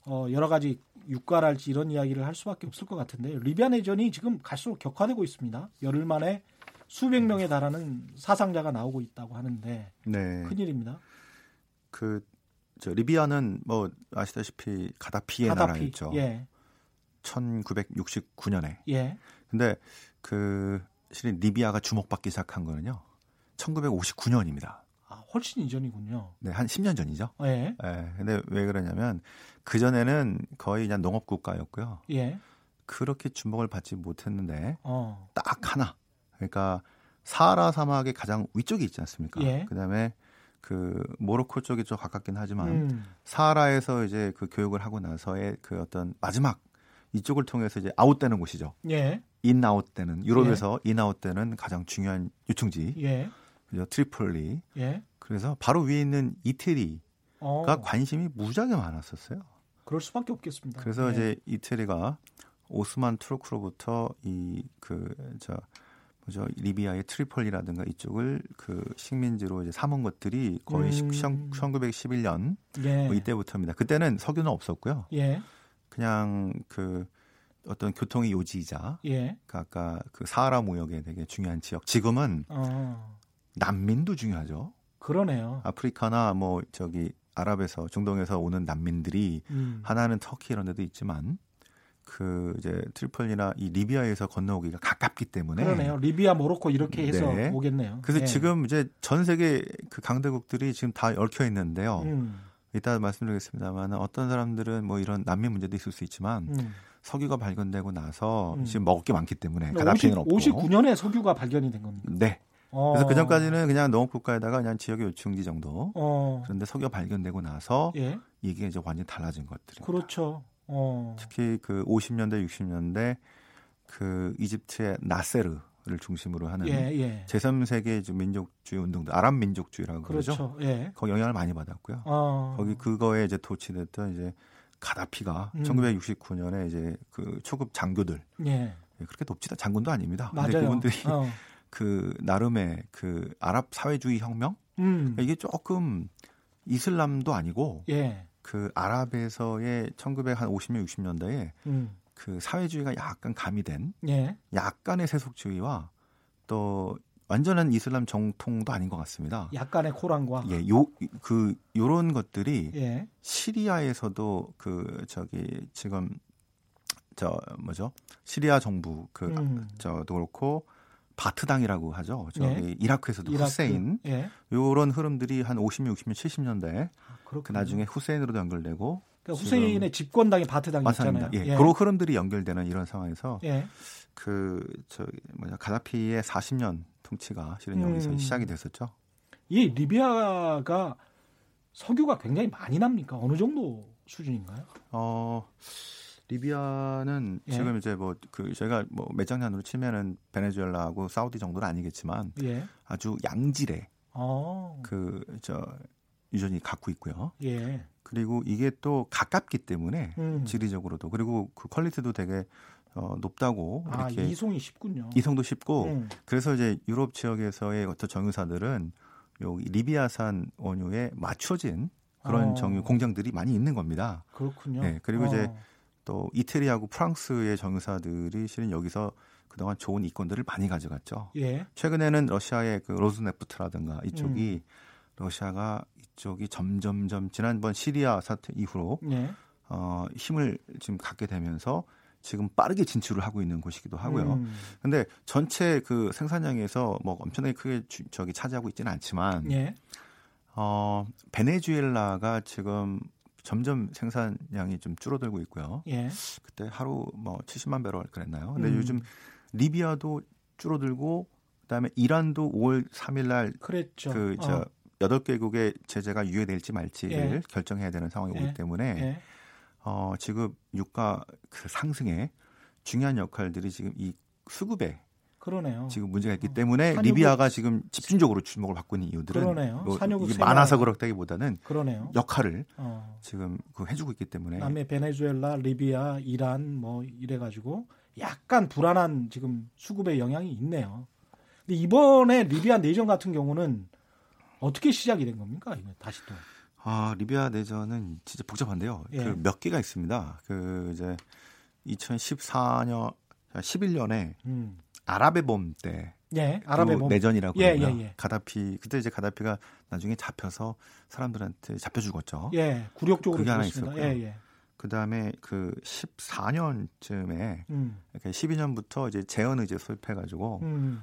어, 여러 가지 유가랄지 이런 이야기를 할 수밖에 없을 것 같은데 리비아 내전이 지금 갈수록 격화되고 있습니다. 열흘 만에 수백 명에 달하는 사상자가 나오고 있다고 하는데 네. 큰일입니다. 그 저 리비아는 뭐 아시다시피 가다피의 가다피. 나라였죠. 예. 1969년에. 예. 근데 그 실은 리비아가 주목받기 시작한 거는요. 1959년입니다. 아, 훨씬 이전이군요. 네, 한 10년 전이죠. 예. 예. 근데 왜 그러냐면 그 전에는 거의 그냥 농업 국가였고요. 예. 그렇게 주목을 받지 못했는데 어. 딱 하나. 그러니까 사하라 사막의 가장 위쪽에 있지 않습니까? 예. 그다음에 그 모로코 쪽이 좀 가깝긴 하지만 음. 사하라에서 이제 그 교육을 하고 나서의 그 어떤 마지막 이쪽을 통해서 이제 out되는 곳이죠. 예. in out 되는 유럽에서 예. in out 되는 가장 중요한 요충지. 예. 그죠? 트리폴리. 예. 그래서 바로 위에 있는 이태리가 어. 관심이 무지하게 많았었어요. 그럴 수밖에 없겠습니다. 그래서 예. 이제 이태리가 오스만 투르크로부터 이 그 저 뭐죠 리비아의 트리폴리라든가 이쪽을 그 식민지로 이제 삼은 것들이 거의 음. 1911년 예. 뭐 이때부터입니다. 그때는 석유는 없었고요. 예. 그냥 그 어떤 교통의 요지이자 예. 그 아까 그 사하라 무역에 되게 중요한 지역. 지금은 어. 난민도 중요하죠. 그러네요. 아프리카나 뭐 저기 아랍에서 중동에서 오는 난민들이 음. 하나는 터키 이런 데도 있지만 그 이제 트리폴리나 이 리비아에서 건너오기가 가깝기 때문에 그러네요. 리비아, 모로코 이렇게 해서 네. 오겠네요. 그래서 네. 지금 이제 전 세계 그 강대국들이 지금 다 얽혀 있는데요. 음. 이따 말씀드리겠습니다만 어떤 사람들은 뭐 이런 난민 문제도 있을 수 있지만 음. 석유가 발견되고 나서 음. 지금 먹을 게 많기 때문에 가다피는 50, 없고 59년에 석유가 발견이 된 겁니다. 네. 어. 그래서 그 전까지는 그냥 농업 국가에다가 그냥 지역의 요충지 정도. 어. 그런데 석유 발견되고 나서 예? 이게 이제 완전히 달라진 것들입니다. 그렇죠. 어. 특히 그 50년대, 60년대 그 이집트의 나세르 를 중심으로 하는 예, 예. 제3세계 민족주의 운동들 아랍 민족주의라고 그러죠. 그렇죠. 예. 거기 영향을 많이 받았고요. 어. 거기 그거에 이제 도취됐던 이제 가다피가 음. 1969년에 이제 그 초급 장교들 예. 예. 그렇게 높지도 장군도 아닙니다. 맞아요. 근데 그분들이 어. 그 나름의 그 아랍 사회주의 혁명 음. 이게 조금 이슬람도 아니고 예. 그 아랍에서의 1950년 60년대에 음. 그 사회주의가 약간 가미된 예. 약간의 세속주의와 또 완전한 이슬람 정통도 아닌 것 같습니다. 약간의 코란과 예, 요 그 요런 것들이 예. 시리아에서도 그 저기 지금 저 뭐죠? 시리아 정부 그 음. 저도 그렇고 바트당이라고 하죠. 저기 예. 이라크에서도 이라크. 후세인 예. 요런 흐름들이 한 50년, 60년, 70년대 아, 그 나중에 후세인으로도 연결되고 그러니까 후세인의 집권당이 바트당이잖아요. 예, 예. 그런 흐름들이 연결되는 이런 상황에서 예. 그저 뭐냐 카다피의 40년 통치가 실은 여기서 음. 시작이 됐었죠. 이 리비아가 석유가 굉장히 많이 납니까? 어느 정도 수준인가요? 어 리비아는 예. 지금 이제 뭐 그 저희가 뭐 매장량으로 치면은 베네수엘라하고 사우디 정도는 아니겠지만 예. 아주 양질의 어. 그저 유전이 갖고 있고요. 예. 그리고 이게 또 가깝기 때문에 음. 지리적으로도 그리고 그 quality도 되게 어, 높다고 아, 이렇게 이송이 쉽군요. 이송도 쉽고 음. 그래서 이제 유럽 지역에서의 어떤 정유사들은 요 리비아산 원유에 맞춰진 그런 어. 정유 공장들이 많이 있는 겁니다. 그렇군요. 네, 그리고 어. 이제 또 이태리하고 프랑스의 정유사들이 실은 여기서 그동안 좋은 이권들을 많이 가져갔죠. 예. 최근에는 러시아의 그 로즈네프트라든가 이쪽이 음. 러시아가 이쪽이 점점점 지난번 시리아 사태 이후로 네. 어, 힘을 지금 갖게 되면서 지금 빠르게 진출을 하고 있는 곳이기도 하고요. 음. 근데 전체 그 생산량에서 뭐 엄청나게 크게 주, 저기 차지하고 있지는 않지만 예. 어, 베네수엘라가 지금 점점 생산량이 좀 줄어들고 있고요. 예. 그때 하루 뭐 70만 배럴 그랬나요? 근데 음. 요즘 리비아도 줄어들고 그다음에 이란도 5월 3일 날 그랬죠. 그저 어. 여덟 개국의 제재가 유예될지 말지를 예. 결정해야 되는 상황이 예. 오기 때문에 예. 어, 지금 유가 그 상승에 중요한 역할들이 지금 이 수급에 그러네요. 지금 문제가 있기 어. 때문에 어, 리비아가 지금 집중적으로 주목을 받고 있는 이유들은 그러네요. 뭐 이게 많아서 그렇다기보다는 그러네요. 역할을 어. 지금 그 해주고 있기 때문에 남미 베네수엘라, 리비아, 이란 뭐 이래 가지고 약간 불안한 지금 수급의 영향이 있네요. 근데 이번에 리비아 내전 같은 경우는 어떻게 시작이 된 겁니까? 이거 다시 또. 아, 리비아 내전은 진짜 복잡한데요. 예. 그몇 개가 있습니다. 그 이제 2014년 11년에 음. 아랍의 봄 때. 예, 아랍의 봄 내전이라고 예, 예, 예, 가다피 그때 이제 가다피가 나중에 잡혀서 사람들한테 잡혀 죽었죠. 예, 굴욕적으로 그게 하나 있었고요. 예, 예. 그다음에 그 14년쯤에 음. 12년부터 이제 재헌 의제 소입해 가지고 음.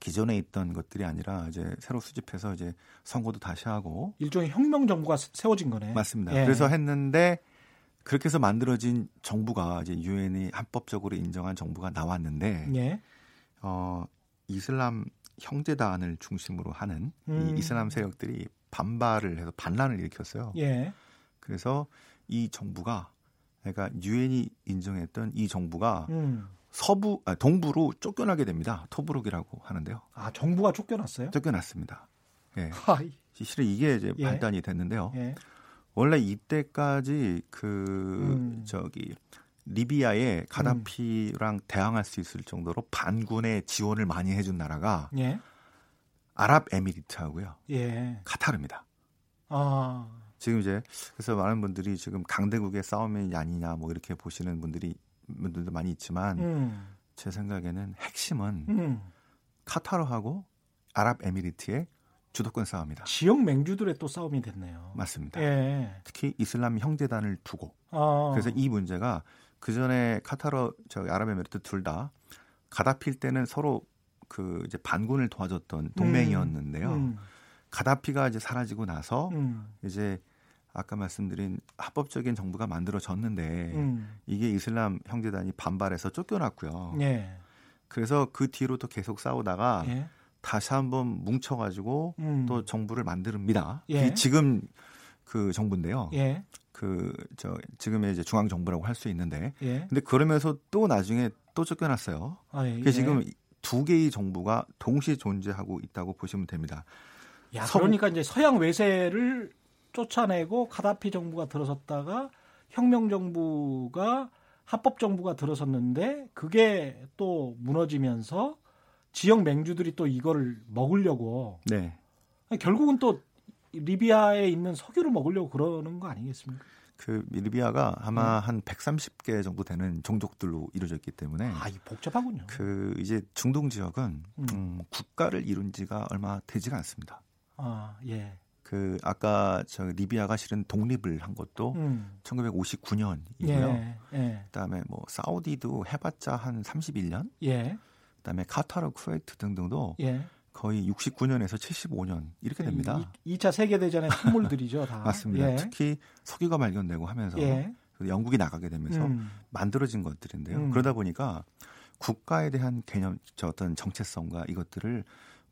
기존에 있던 것들이 아니라 이제 새로 수집해서 이제 선거도 다시 하고 일종의 혁명 정부가 세워진 거네. 맞습니다. 예. 그래서 했는데 그렇게 해서 만들어진 정부가 이제 유엔이 합법적으로 인정한 정부가 나왔는데 예. 어 이슬람 형제단을 중심으로 하는 음. 이 이슬람 세력들이 반발을 해서 반란을 일으켰어요. 예. 그래서 이 정부가 그러니까 유엔이 인정했던 이 정부가 음. 서부 아, 동부로 쫓겨나게 됩니다. 토브룩이라고 하는데요. 아 정부가 쫓겨났어요? 쫓겨났습니다. 예. 하이. 실은 이게 이제 예. 발단이 됐는데요. 예. 원래 이때까지 그 음. 저기 리비아에 가다피랑 음. 대항할 수 있을 정도로 반군의 지원을 많이 해준 나라가 예. 아랍에미리트하고요. 예. 카타르입니다. 아. 지금 이제 그래서 많은 분들이 지금 강대국의 싸움이 아니냐 뭐 이렇게 보시는 분들이 분들도 많이 있지만 음. 제 생각에는 핵심은 음. 카타르하고 아랍에미리트의 주도권 싸움이다. 지역 맹주들의 또 싸움이 됐네요. 맞습니다. 예. 특히 이슬람 형제단을 두고 아. 그래서 이 문제가 그 전에 카타르 저 아랍에미리트 둘 다 가다필 때는 서로 그 이제 반군을 도와줬던 동맹이었는데요. 음. 음. 가다피가 이제 사라지고 나서 음. 이제 아까 말씀드린 합법적인 정부가 만들어졌는데 음. 이게 이슬람 형제단이 반발해서 쫓겨났고요. 예. 그래서 그 뒤로 또 계속 싸우다가 예. 다시 한번 뭉쳐가지고 음. 또 정부를 만듭니다. 예. 지금 그 정부인데요. 예. 그저 지금의 이제 중앙 정부라고 할 수 있는데, 예. 근데 그러면서 또 나중에 또 쫓겨났어요. 아, 예. 그래서 지금 두 개의 정부가 동시에 존재하고 있다고 보시면 됩니다. 야, 그러니까 이제 서양 외세를 쫓아내고 카다피 정부가 들어섰다가 혁명 정부가 합법 정부가 들어섰는데 그게 또 무너지면서 지역 맹주들이 또 이거를 먹으려고 네. 결국은 또 리비아에 있는 석유를 먹으려고 그러는 거 아니겠습니까? 그 리비아가 아마 네. 한 130개 정도 되는 종족들로 이루어져 있기 때문에 아, 이 복잡하군요. 그 이제 중동 지역은 음. 음, 국가를 이룬 지가 얼마 되지가 않습니다. 아, 예. 그 아까 저 리비아가 실은 독립을 한 것도 음. 1959년이고요. 예, 예. 그다음에 뭐 사우디도 해봤자 한 31년. 예. 그다음에 카타르, 쿠웨이트 등등도 예. 거의 69년에서 75년 이렇게 됩니다. 2, 차 세계 대전의 산물들이죠, 다. 맞습니다. 예. 특히 석유가 발견되고 하면서 예. 영국이 나가게 되면서 음. 만들어진 것들인데요. 음. 그러다 보니까 국가에 대한 개념, 저 어떤 정체성과 이것들을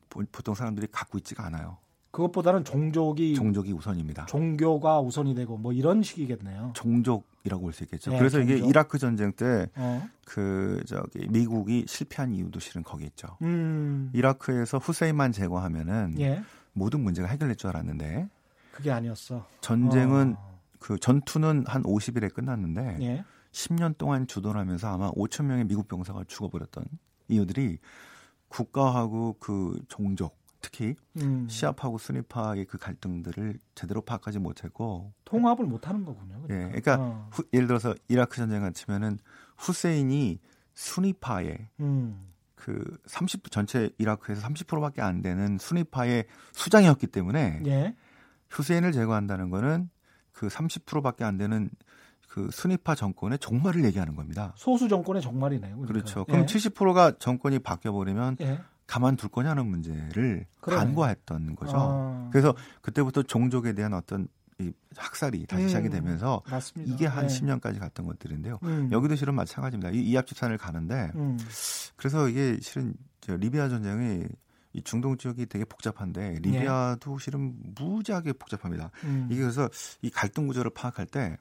보통 사람들이 갖고 있지가 않아요. 그것보다는 종족이 종족이 우선입니다. 종교가 우선이 되고 뭐 이런 식이겠네요. 종족이라고 볼 수 있겠죠. 네, 그래서 종족? 이게 이라크 전쟁 때그 어. 그 저기 미국이 실패한 이유도 실은 거기 있죠. 음. 이라크에서 후세인만 제거하면은 예. 모든 문제가 해결될 줄 알았는데 그게 아니었어. 전쟁은 어. 그 전투는 한 50일에 끝났는데 예. 10년 동안 주도를 하면서 아마 5천 명의 미국 병사가 죽어버렸던 이유들이 국가하고 그 종족 특히 음. 시아파하고 순위파의 그 갈등들을 제대로 파악하지 못했고 통합을 못하는 거군요. 그러니까. 예, 그러니까 어. 후, 예를 들어서 이라크 전쟁 같으면은 후세인이 순위파의 음. 그30 전체 이라크에서 30%밖에 안 되는 순위파의 수장이었기 때문에 예. 후세인을 제거한다는 거는 그 30%밖에 안 되는 그 순위파 정권의 종말을 얘기하는 겁니다. 소수 정권의 종말이네요. 그러니까. 그렇죠 그럼 예. 70%가 정권이 바뀌어 버리면 예. 가만둘 거냐는 문제를 그러네. 간과했던 거죠. 아. 그래서 그때부터 종족에 대한 어떤 이 학살이 다시 시작이 음, 되면서 맞습니다. 이게 한 네. 10년까지 갔던 것들인데요. 음. 여기도 실은 마찬가지입니다. 이 이합 집산을 가는데 음. 그래서 이게 실은 리비아 전쟁이 이 중동 지역이 되게 복잡한데 리비아도 예. 실은 무지하게 복잡합니다. 음. 이게 그래서 이 갈등 구조를 파악할 때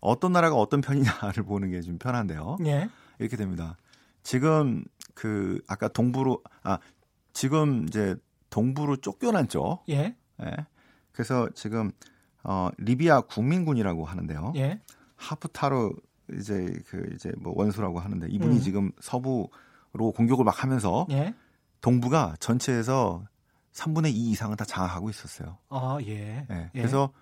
어떤 나라가 어떤 편이냐를 보는 게 좀 편한데요. 예. 이렇게 됩니다. 지금 그 아까 동부로 아 지금 이제 동부로 쫓겨났죠. 예. 예. 그래서 지금 어 리비아 국민군이라고 하는데요. 예. 하프타르 이제 그 이제 뭐 원수라고 하는데 이분이 음. 지금 서부로 공격을 막 하면서 예. 동부가 전체에서 3분의 2 이상은 다 장악하고 있었어요. 아, 예. 예. 그래서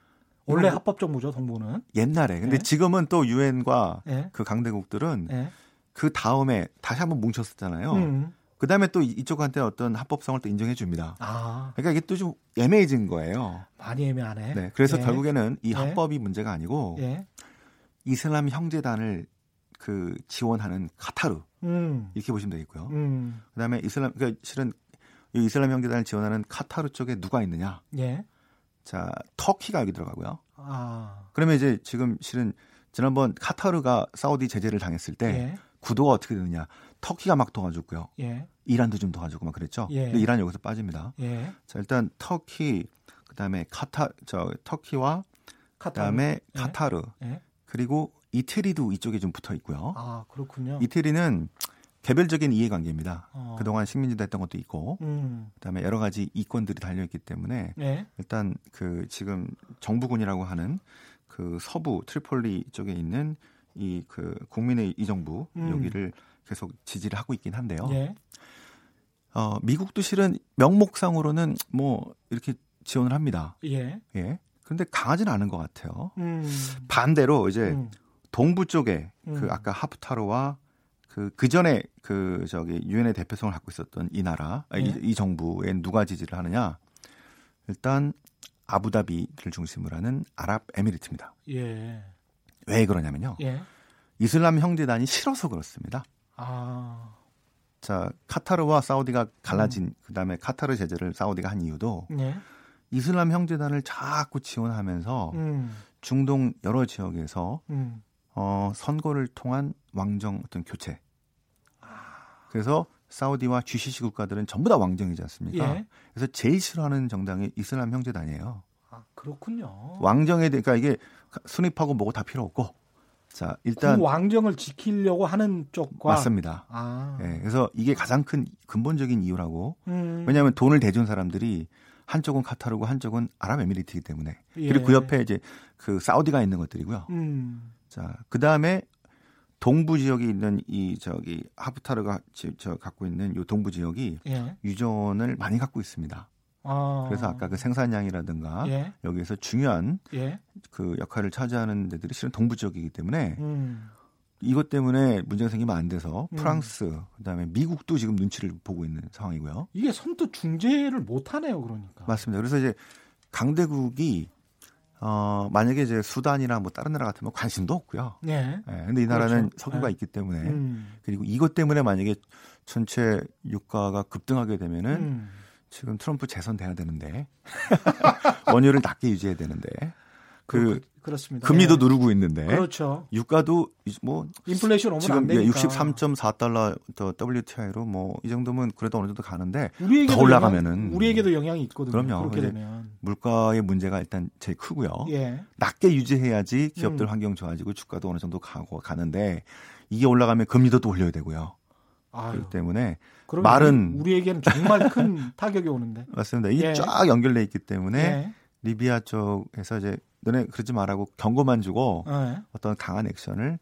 원래 합법 정부죠, 동부는. 옛날에. 근데 예. 지금은 또 유엔과 예. 그 강대국들은 그 다음에 다시 한번 뭉쳤었잖아요. 음. 그 다음에 또 이쪽한테 어떤 합법성을 또 인정해 줍니다. 아. 그러니까 이게 또 좀 애매해진 거예요. 많이 애매하네. 네. 그래서 예. 결국에는 이 예. 합법이 문제가 아니고 예. 이슬람 형제단을 그 지원하는 카타르 음. 이렇게 보시면 되겠고요. 음. 그다음에 이슬람 그러니까 실은 이 이슬람 형제단을 지원하는 카타르 쪽에 누가 있느냐? 예. 자 터키가 여기 들어가고요. 아. 그러면 이제 지금 실은 지난번 카타르가 사우디 제재를 당했을 때 예. 구도가 어떻게 되느냐. 터키가 막 도와줬고요. 예. 이란도 좀 도와주고 막 그랬죠. 예. 근데 이란 여기서 빠집니다. 예. 자, 일단 터키 그다음에 카타 저 터키와 그다음에 예. 카타르 예. 그리고 이태리도 이쪽에 좀 붙어 있고요. 아, 그렇군요. 이태리는 개별적인 이해관계입니다. 어. 그동안 식민지도 했던 것도 있고, 음. 그다음에 여러 가지 이권들이 달려 있기 때문에 네. 일단 그 지금 정부군이라고 하는 그 서부 트리폴리 쪽에 있는 이 그 국민의 이 정부 음. 여기를 계속 지지를 하고 있긴 한데요. 예. 어, 미국도 실은 명목상으로는 뭐 이렇게 지원을 합니다. 예. 예. 그런데 강하지는 않은 것 같아요. 음. 반대로 이제 음. 동부 쪽에 그 음. 아까 하프타르와 그, 그 전에 그 저기 유엔의 대표성을 갖고 있었던 이 나라, 예. 이, 이 정부에 누가 지지를 하느냐? 일단 아부다비를 중심으로 하는 아랍에미리트입니다. 예. 왜 그러냐면요. 예. 이슬람 형제단이 싫어서 그렇습니다. 아. 자, 카타르와 사우디가 갈라진 음. 그다음에 카타르 제재를 사우디가 한 이유도 예. 이슬람 형제단을 자꾸 지원하면서 음. 중동 여러 지역에서 음. 어, 선거를 통한 왕정 어떤 교체. 그래서 사우디와 GCC 국가들은 전부 다 왕정이지 않습니까? 예. 그래서 제일 싫어하는 정당이 이슬람 형제단이에요. 아, 그렇군요. 왕정에 그러니까 이게 순입하고 뭐고 다 필요 없고 자 일단 그 왕정을 지키려고 하는 쪽과 맞습니다. 아. 예, 그래서 이게 가장 큰 근본적인 이유라고. 음. 왜냐하면 돈을 대준 사람들이 한쪽은 카타르고 한쪽은 아랍에미리트이기 때문에 예. 그리고 그 옆에 이제 그 사우디가 있는 것들이고요. 음. 자그 다음에 동부 지역에 있는 이 저기 하프타르가 저 갖고 있는 요 동부 지역이 예. 유전을 많이 갖고 있습니다. 아. 그래서 아까 그 생산량이라든가 예. 여기에서 중요한 예. 그 역할을 차지하는 데들이 실은 동부 지역이기 때문에 음. 이것 때문에 문제가 생기면 안 돼서 음. 프랑스 음. 그다음에 미국도 지금 눈치를 보고 있는 상황이고요. 이게 선뜻 중재를 못 하네요, 그러니까. 맞습니다. 그래서 이제 강대국이 어, 만약에 이제 수단이나 뭐 다른 나라 같으면 관심도 없고요. 네. 네 근데 이 나라는 그렇죠. 석유가 네. 있기 때문에 음. 그리고 이것 때문에 만약에 전체 유가가 급등하게 되면은 음. 지금 트럼프 재선돼야 되는데 원유를 낮게 유지해야 되는데 그, 그 렇습니다 금리도 네. 누르고 있는데 그렇죠. 유가도 뭐 인플레이션 오면 지금 안 되니까. 63.4달러 더 WTI로 뭐 이 정도면 그래도 어느 정도 가는데 더 올라가면은 영향, 우리에게도 영향이 있거든요. 그럼요. 그렇게 되면 물가의 문제가 일단 제일 크고요. 예. 낮게 유지해야지 기업들 음. 환경 좋아지고 주가도 어느 정도 가고 가는데 이게 올라가면 금리도 또 올려야 되고요. 아유. 그렇기 때문에 말은 우리에게는 정말 큰 타격이 오는데 맞습니다. 이게 예. 쫙 연결돼 있기 때문에 예. 리비아 쪽에서 이제 너네 그러지 말라고 경고만 주고 네. 어떤 강한 액션을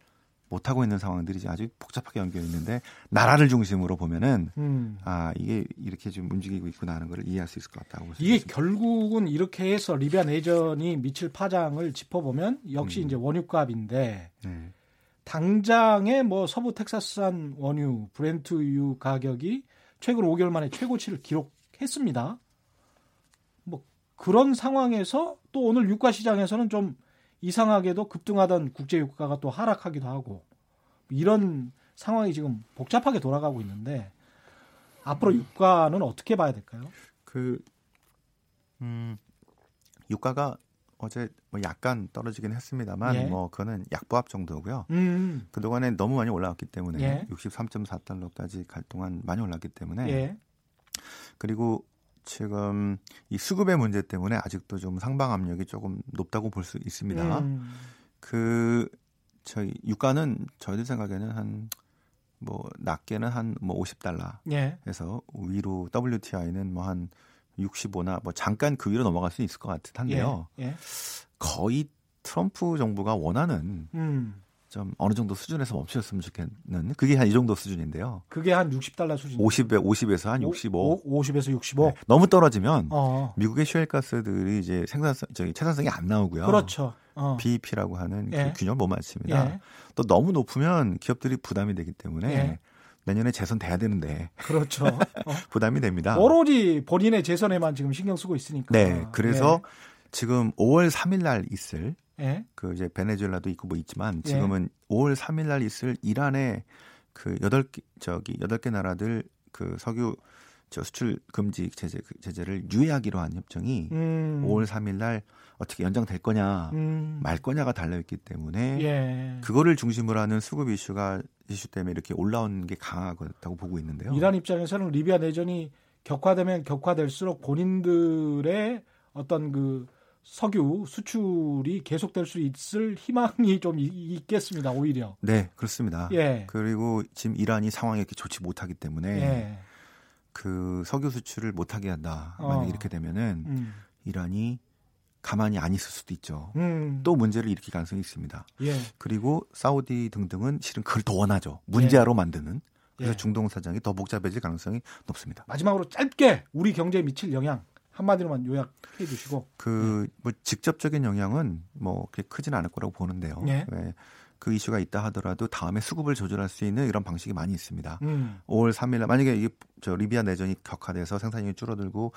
못 하고 있는 상황들이 아주 복잡하게 연결 있는데 나라를 중심으로 보면은 음. 아 이게 이렇게 좀 움직이고 있구나 하는 걸 이해할 수 있을 것 같다고 이게 있습니다. 결국은 이렇게 해서 리비아 내전이 미칠 파장을 짚어보면 역시 음. 이제 원유값인데 네. 당장의 뭐 서부 텍사스산 원유 브렌트유 가격이 최근 5개월 만에 최고치를 기록했습니다. 그런 상황에서 또 오늘 유가 시장에서는 좀 이상하게도 급등하던 국제 유가가 또 하락하기도 하고 이런 상황이 지금 복잡하게 돌아가고 있는데 앞으로 유가는 어떻게 봐야 될까요? 그 음, 유가가 어제 뭐 약간 떨어지긴 했습니다만 예. 뭐 그거는 약보합 정도고요. 음. 그 동안에 너무 많이 올라왔기 때문에 예. 63.4달러까지 갈 동안 많이 올랐기 때문에 예. 그리고 지금 이 수급의 문제 때문에 아직도 좀 상방 압력이 조금 높다고 볼 수 있습니다. 음. 그 저희 유가는 저희들 생각에는 한 뭐 낮게는 한 뭐 50달러 예. 해서 위로 WTI는 뭐 한 65나 뭐 잠깐 그 위로 넘어갈 수 있을 것 같은데요. 예. 예. 거의 트럼프 정부가 원하는 음. 좀 어느 정도 수준에서 멈추셨으면 좋겠는 그게 한 이 정도 수준인데요. 그게 한 60달러 수준. 50에 50에서 한 65. 5, 50에서 65. 네. 너무 떨어지면 어. 미국의 슈엘가스들이 이제 생산성 저기 채산성이 안 나오고요. 그렇죠. 어. BEP라고 하는 그 예. 그 균형을 못 맞춥니다. 예. 또 너무 높으면 기업들이 부담이 되기 때문에 예. 내년에 재선 돼야 되는데. 그렇죠. 어. 부담이 됩니다. 오로지 본인의 재선에만 지금 신경 쓰고 있으니까. 네. 그래서 예. 지금 5월 3일 날 있을 예. 그 이제 베네수엘라도 있고 뭐 있지만 예. 지금은 예. 5월 3일 날 있을 이란의 그 여덟 개 저기 여덟 개 나라들 그 석유 저 수출 금지 제재 그 제재를 유예하기로 한 협정이 음. 5월 3일 날 어떻게 연장될 거냐 음. 말 거냐가 달려 있기 때문에 예. 그거를 중심으로 하는 수급 이슈가 이슈 때문에 이렇게 올라온 게 강하다고 보고 있는데요. 이란 입장에서는 리비아 내전이 격화되면 격화될수록 본인들의 어떤 그 석유 수출이 계속될 수 있을 희망이 좀 있겠습니다. 오히려. 네, 그렇습니다. 예. 그리고 지금 이란이 상황이 이렇게 좋지 못하기 때문에 예. 그 석유 수출을 못하게 한다. 만약 어. 이렇게 되면은 음. 이란이 가만히 안 있을 수도 있죠. 음. 또 문제를 일으킬 가능성이 있습니다. 예. 그리고 사우디 등등은 실은 그걸 더 원하죠. 문제아로 예. 만드는. 그래서 예. 중동 사정이 더 복잡해질 가능성이 높습니다. 마지막으로 짧게 우리 경제에 미칠 영향 한마디로만 요약해 주시고 그 뭐 직접적인 영향은 뭐 그렇게 크지는 않을 거라고 보는데요. 예. 네. 그 이슈가 있다 하더라도 다음에 수급을 조절할 수 있는 이런 방식이 많이 있습니다. 음. 5월 3일 만약에 이게 저 리비아 내전이 격화돼서 생산량이 줄어들고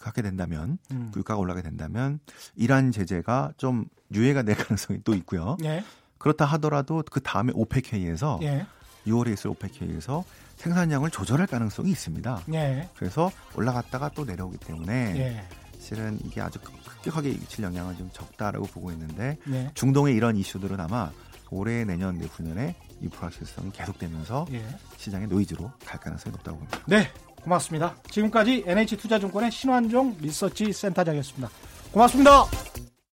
하게 된다면 음. 물가가 올라가게 된다면 이란 제재가 좀 유예가 될 가능성이 또 있고요. 예. 그렇다 하더라도 그 다음에 OPEC 회의에서 예. 6월에 있을 OPEC 회의에서 생산량을 조절할 가능성이 있습니다. 예. 그래서 올라갔다가 또 내려오기 때문에 예. 실은 이게 아주 급격하게 미칠 영향은 좀 적다라고 보고 있는데 예. 중동의 이런 이슈들은 아마 올해 내년 내후년에 이 불확실성이 계속되면서 예. 시장의 노이즈로 갈 가능성이 높다고 봅니다. 네, 고맙습니다. 지금까지 NH투자증권의 신환종 리서치 센터장이었습니다. 고맙습니다.